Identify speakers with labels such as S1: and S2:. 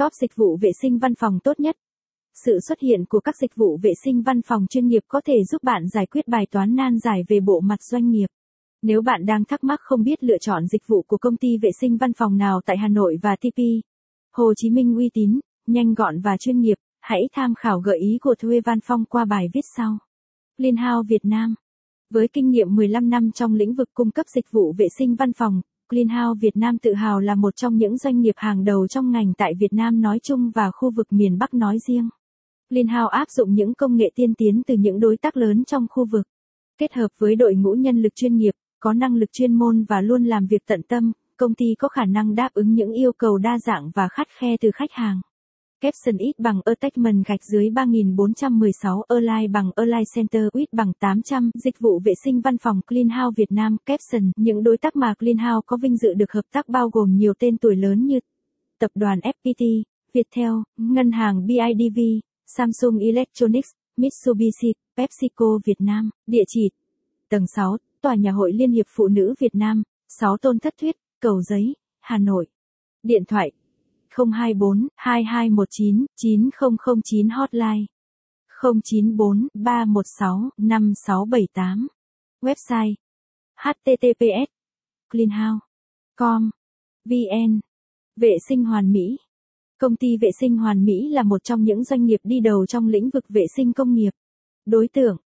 S1: Top dịch vụ vệ sinh văn phòng tốt nhất. Sự xuất hiện của các dịch vụ vệ sinh văn phòng chuyên nghiệp có thể giúp bạn giải quyết bài toán nan giải về bộ mặt doanh nghiệp. Nếu bạn đang thắc mắc không biết lựa chọn dịch vụ của công ty vệ sinh văn phòng nào tại Hà Nội và TP, Hồ Chí Minh uy tín, nhanh gọn và chuyên nghiệp, hãy tham khảo gợi ý của Thuê Văn Phong qua bài viết sau. Liên Hao Việt Nam Với kinh nghiệm 15 năm trong lĩnh vực cung cấp dịch vụ vệ sinh văn phòng, Clean Việt Nam tự hào là một trong những doanh nghiệp hàng đầu trong ngành tại Việt Nam nói chung và khu vực miền Bắc nói riêng. Clean áp dụng những công nghệ tiên tiến từ những đối tác lớn trong khu vực. Kết hợp với đội ngũ nhân lực chuyên nghiệp, có năng lực chuyên môn và luôn làm việc tận tâm, công ty có khả năng đáp ứng những yêu cầu đa dạng và khắt khe từ khách hàng. Capson ít bằng Attachment gạch dưới 3416 Align bằng Align Center ít bằng 800 Dịch vụ vệ sinh văn phòng Clean House Việt Nam Capson Những đối tác mà Clean House có vinh dự được hợp tác bao gồm nhiều tên tuổi lớn như Tập đoàn FPT, Viettel, Ngân hàng BIDV, Samsung Electronics, Mitsubishi, PepsiCo Việt Nam, địa chỉ tầng 6, Tòa nhà hội Liên hiệp Phụ nữ Việt Nam, 6 Tôn Thất Thuyết, Cầu Giấy, Hà Nội. Điện thoại 024 2219 9009 hotline. 094 316 5678 Website. Https cleanhouse.com vn Vệ sinh hoàn mỹ. Công ty vệ sinh hoàn mỹ là một trong những doanh nghiệp đi đầu trong lĩnh vực vệ sinh công nghiệp. Đối tượng.